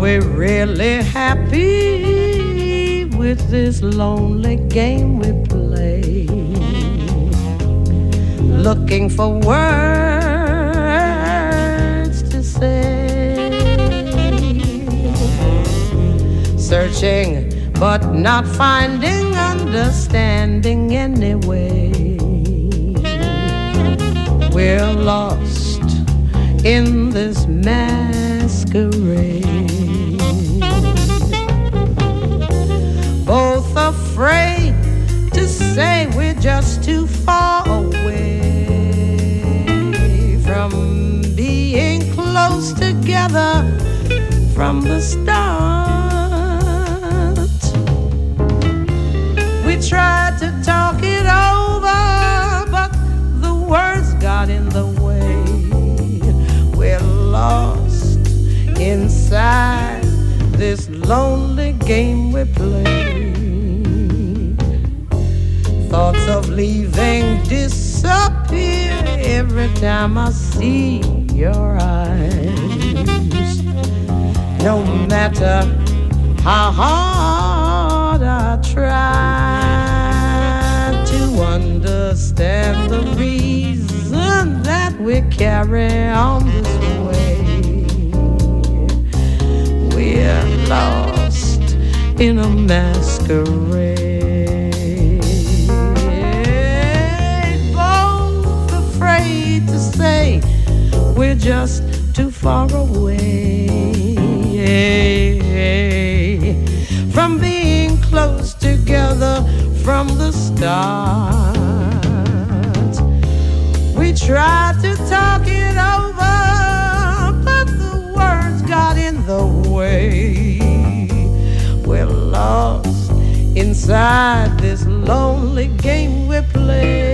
We really happy with this lonely game we play? Looking for words to say. Searching but not finding understanding anyway. We're lost in this masquerade. Afraid to say we're just too far away from being close together from the start. We tried to talk it over, but the words got in the way. We're lost inside this lonely game we play. Leaving disappear every time I see your eyes. No matter how hard I try to understand the reason that we carry on this way. We're lost in a masquerade. Just too far away from being close together from the start. We tried to talk it over, but the words got in the way. We're lost inside this lonely game we play.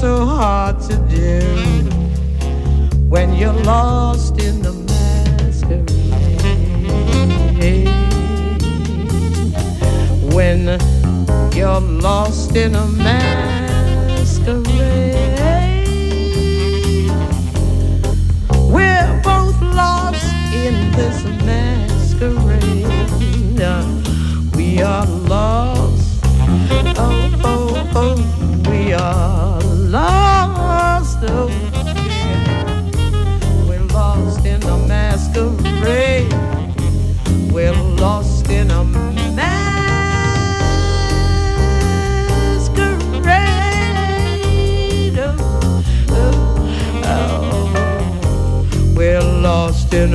So hard to do when you're lost in the masquerade. When you're lost in a masquerade. We're both lost in this masquerade. We are lost.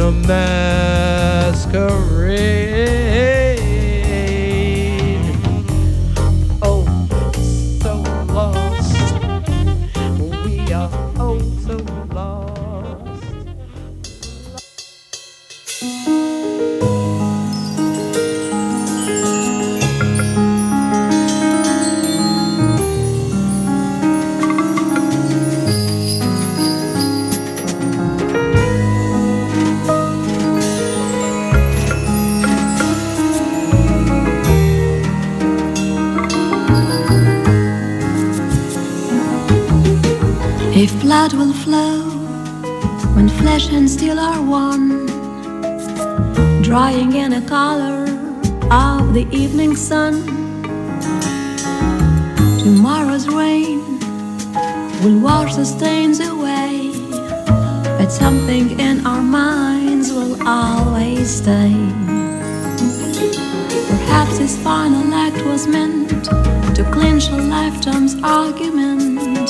A masquerade. The evening sun, tomorrow's rain will wash the stains away, but something in our minds will always stay. Perhaps his final act was meant to clinch a lifetime's argument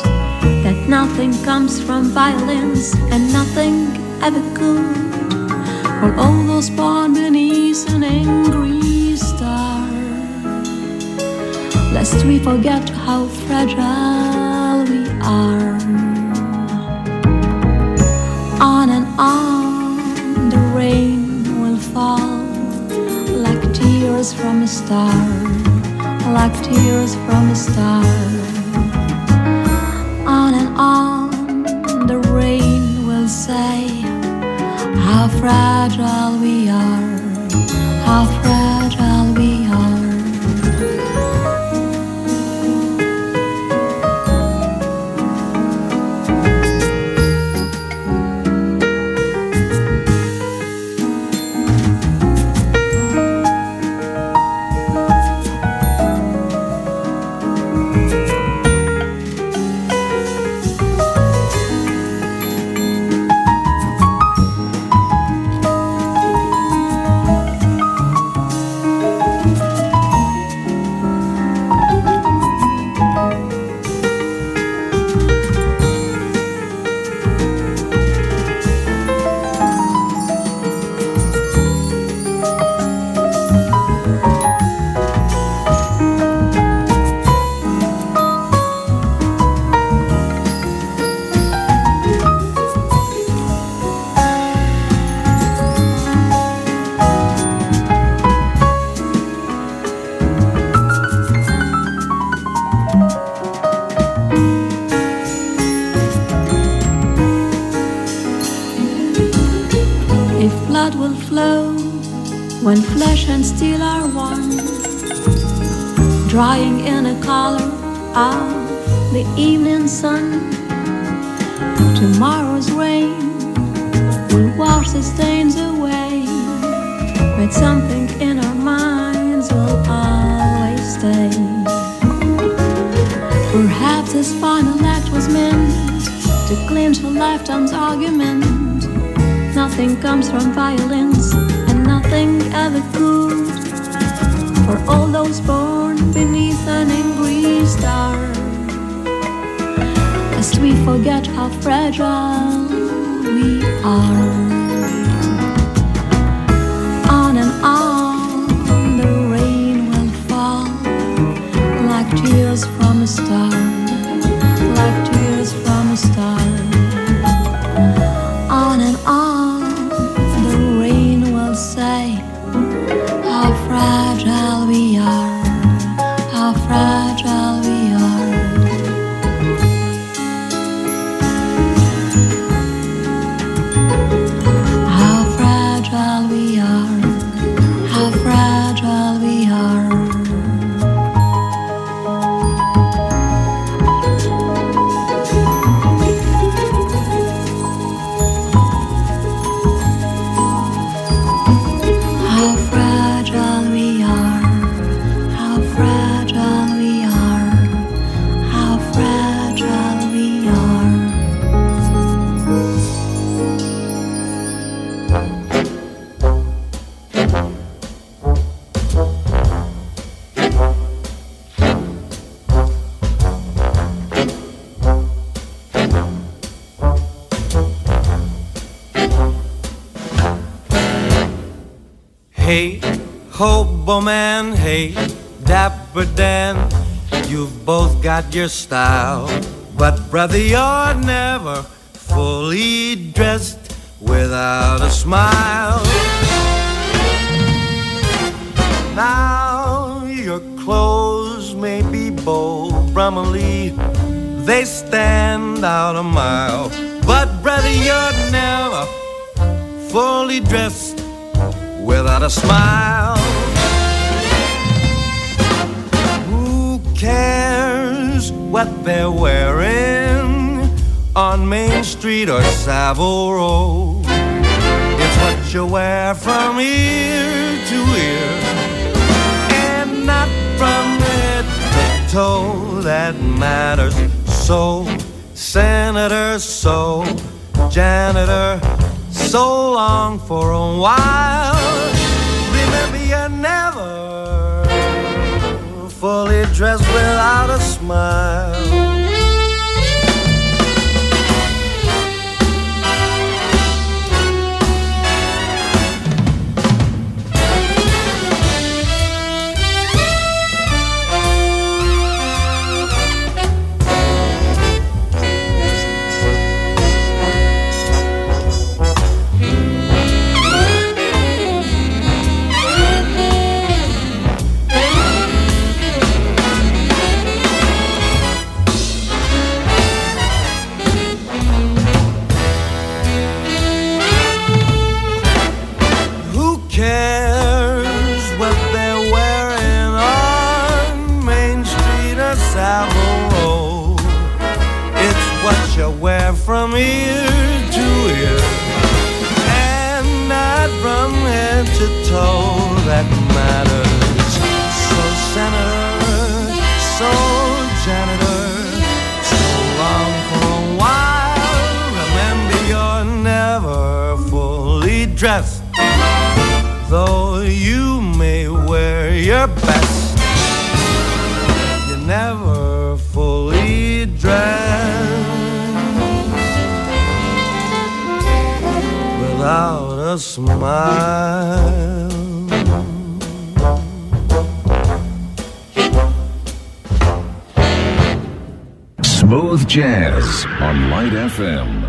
that nothing comes from violence and nothing ever could. For all those born we forget how fragile we are. on and on the rain will fall like tears from a star, like tears from a star. On and on the rain will say how fragile got your style. But brother, you're never fully dressed without a smile. Now your clothes may be Beau Brummelly, they stand out a mile. But brother, you're never fully dressed without a smile. They're wearing on Main Street or Savile Row. It's what you wear from ear to ear and not from head to toe that matters. So, Senator, so, janitor, so long for a while. Remember, you're never fully dressed without a smile. You may wear your best. You're never fully dressed without a smile. Smooth Jazz on Light FM.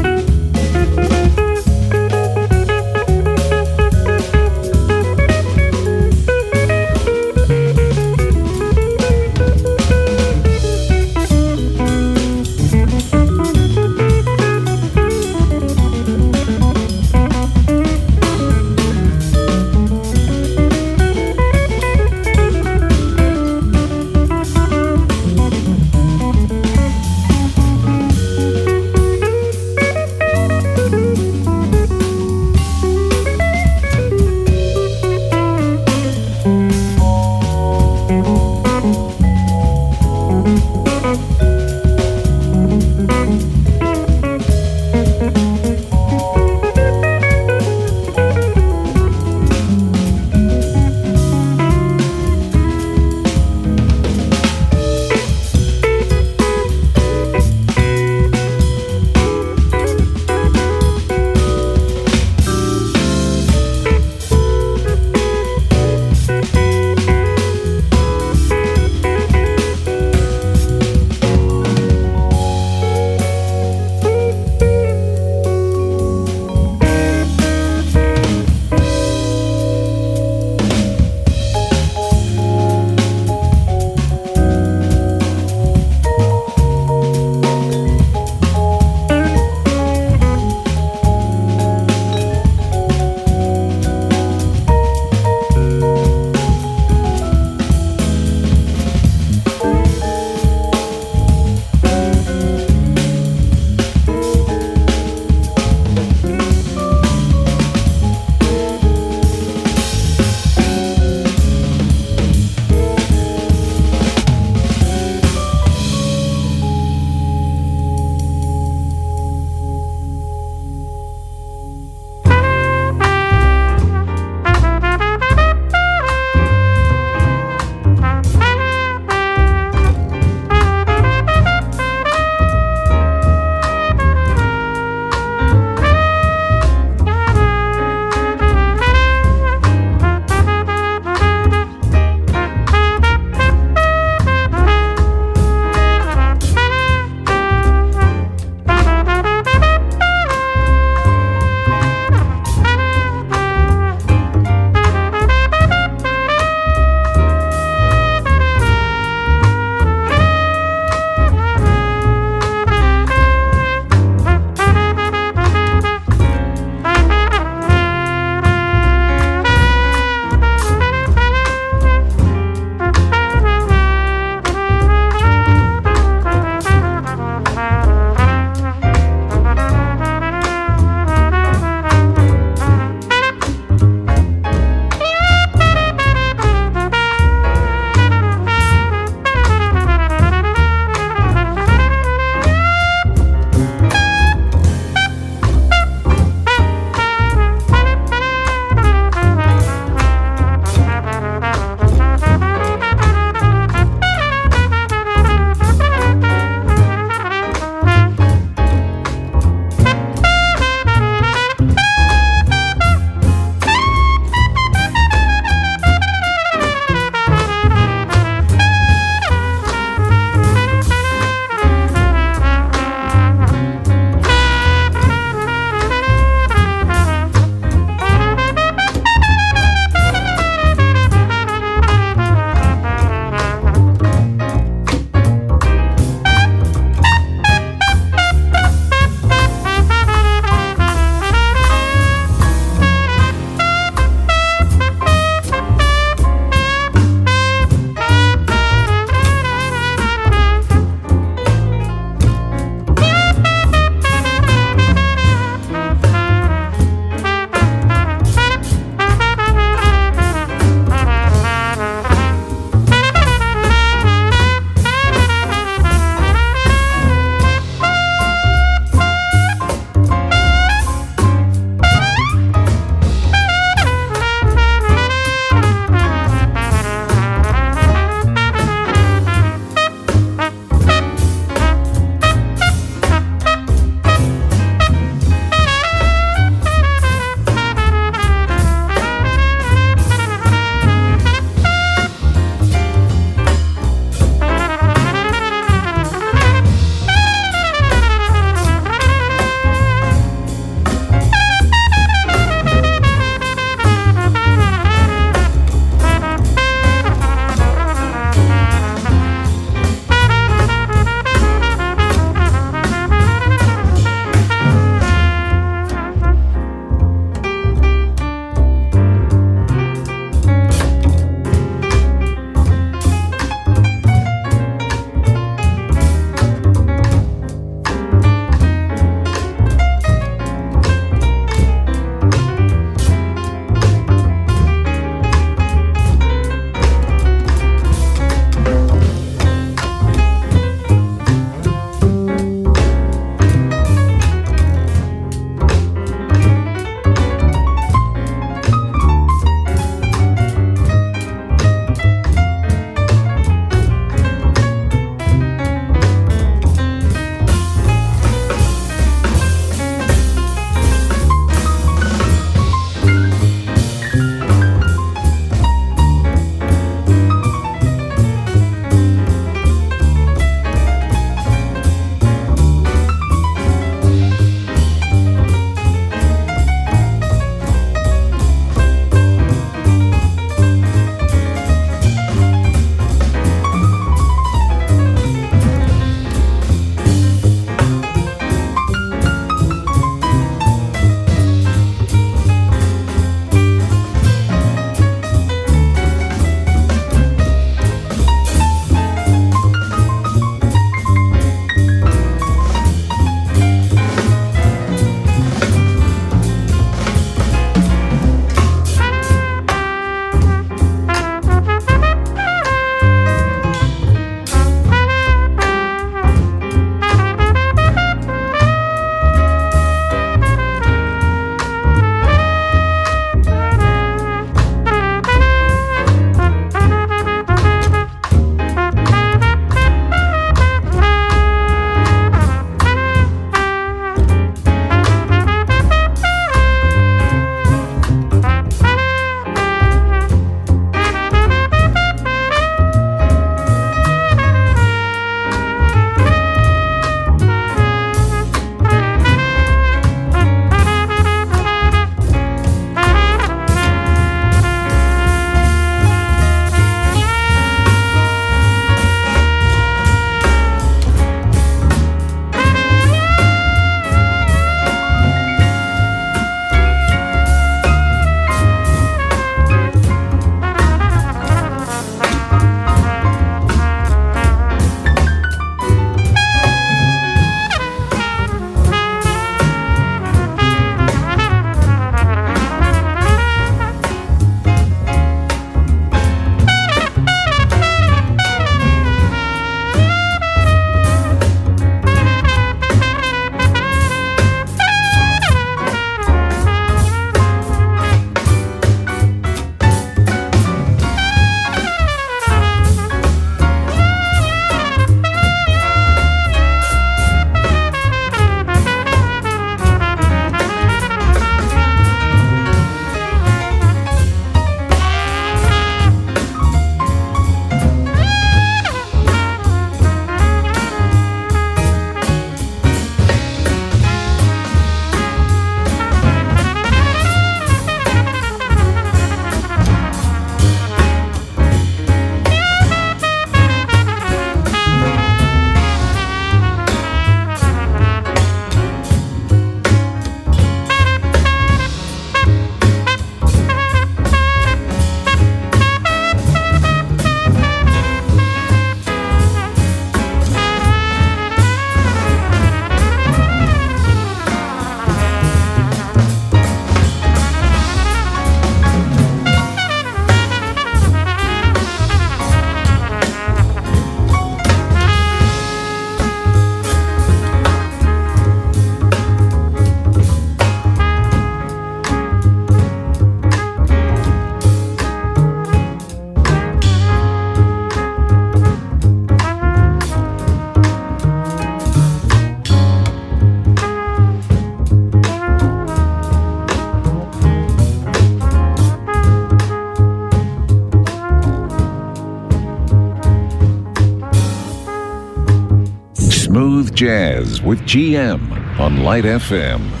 Jazz with GM on Light FM.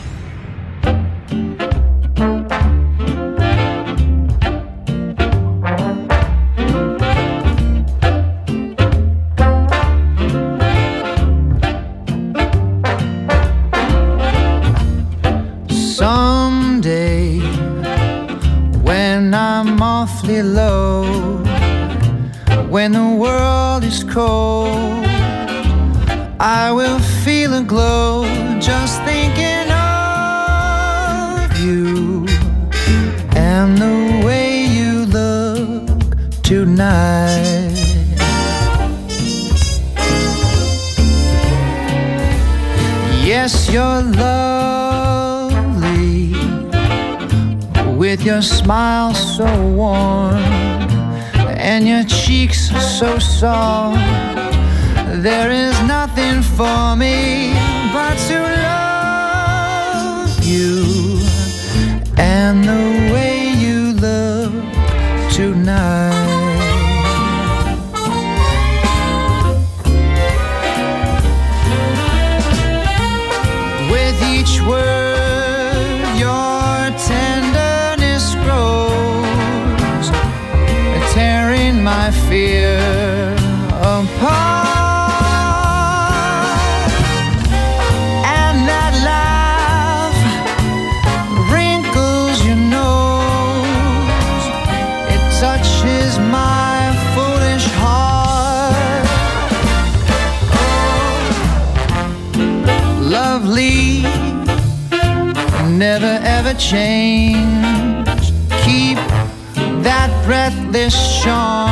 fear apart and that laugh wrinkles your nose. It touches my foolish heart. Lovely never ever change. Keep that breathless charm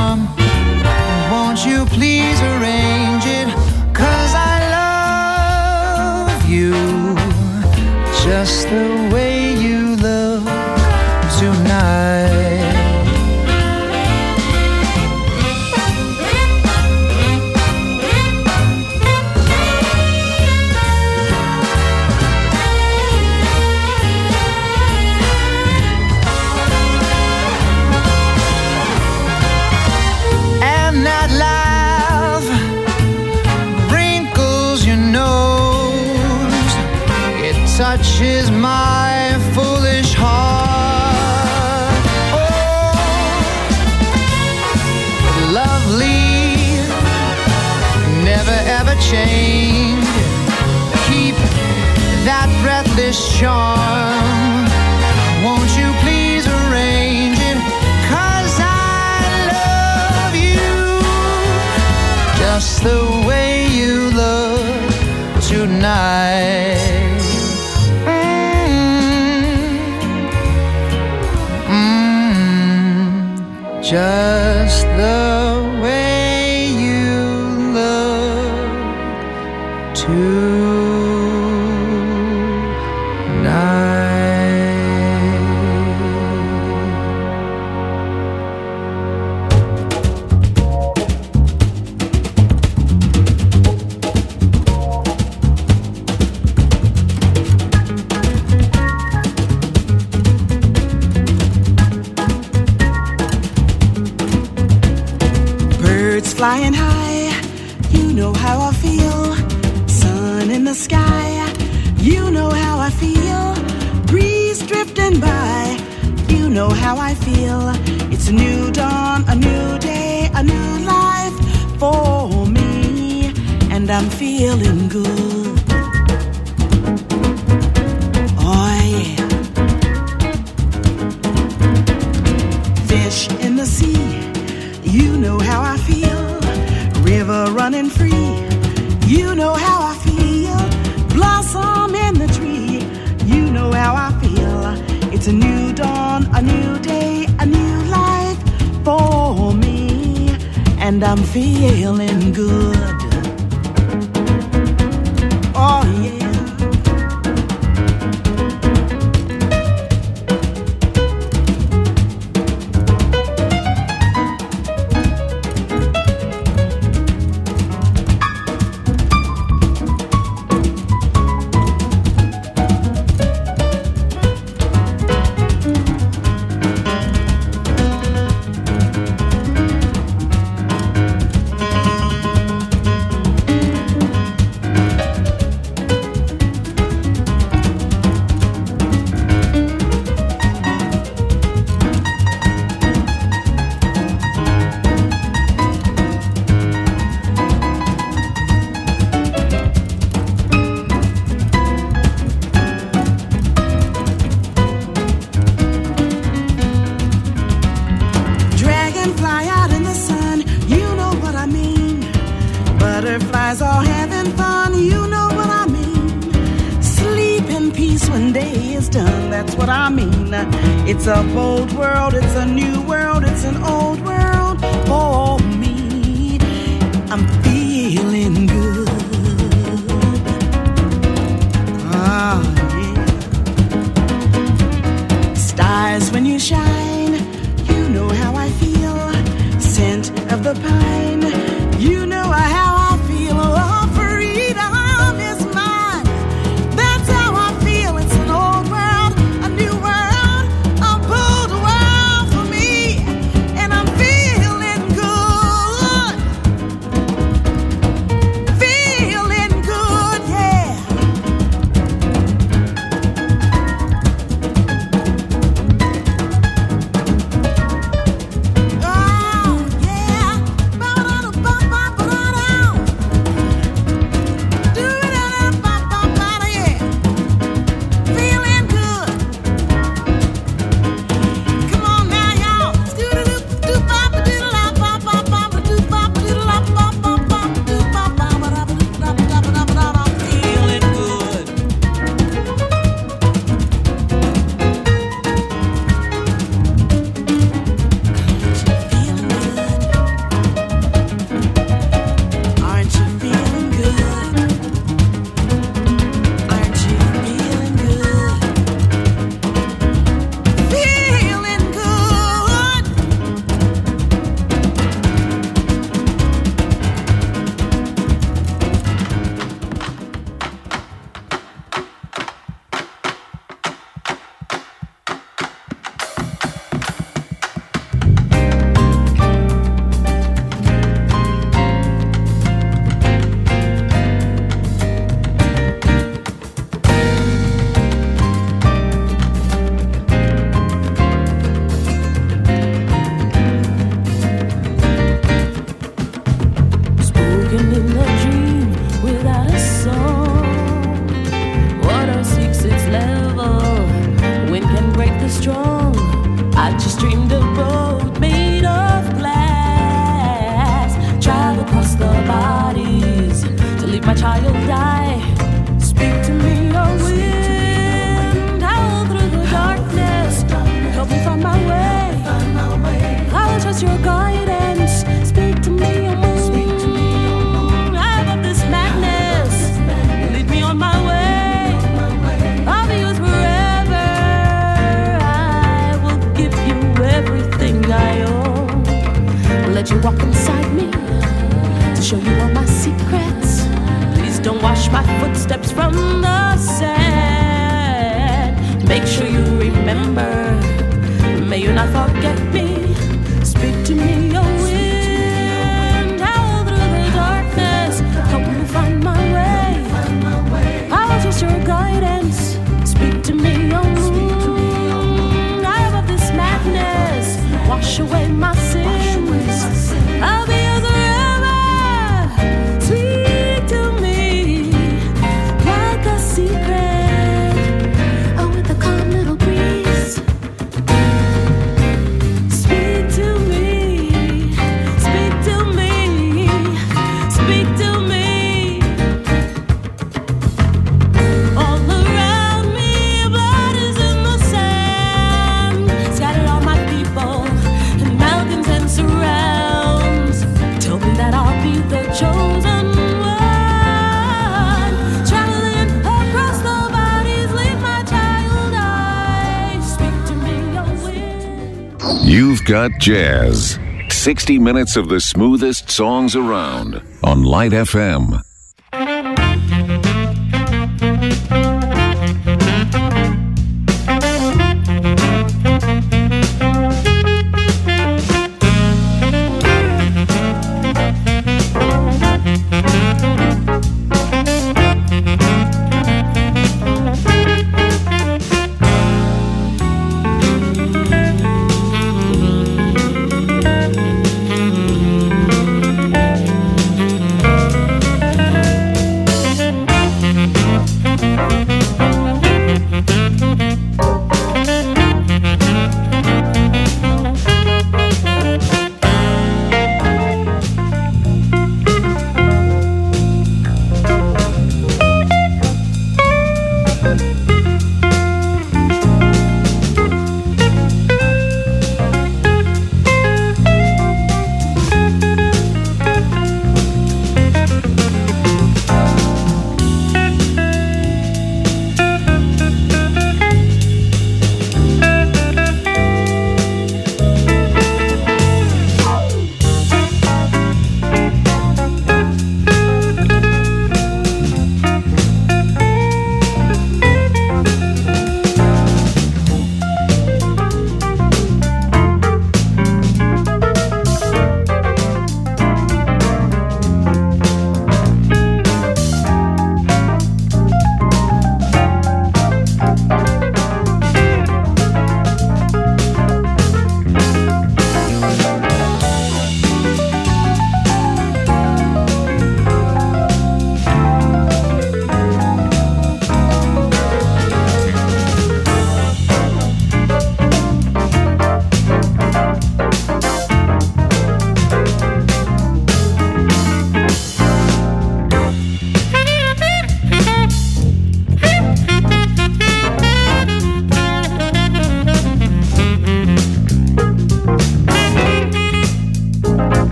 Jazz. 60 minutes of the smoothest songs around on Light FM.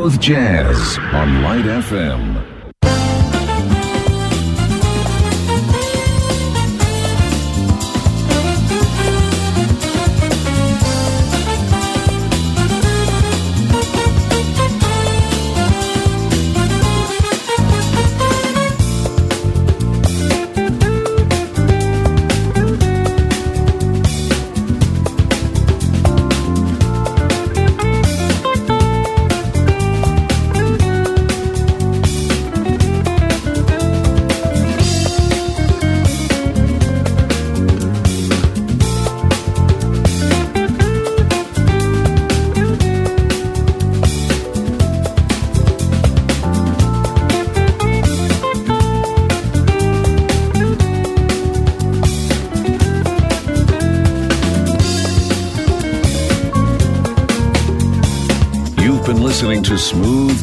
Smooth Jazz on Light FM.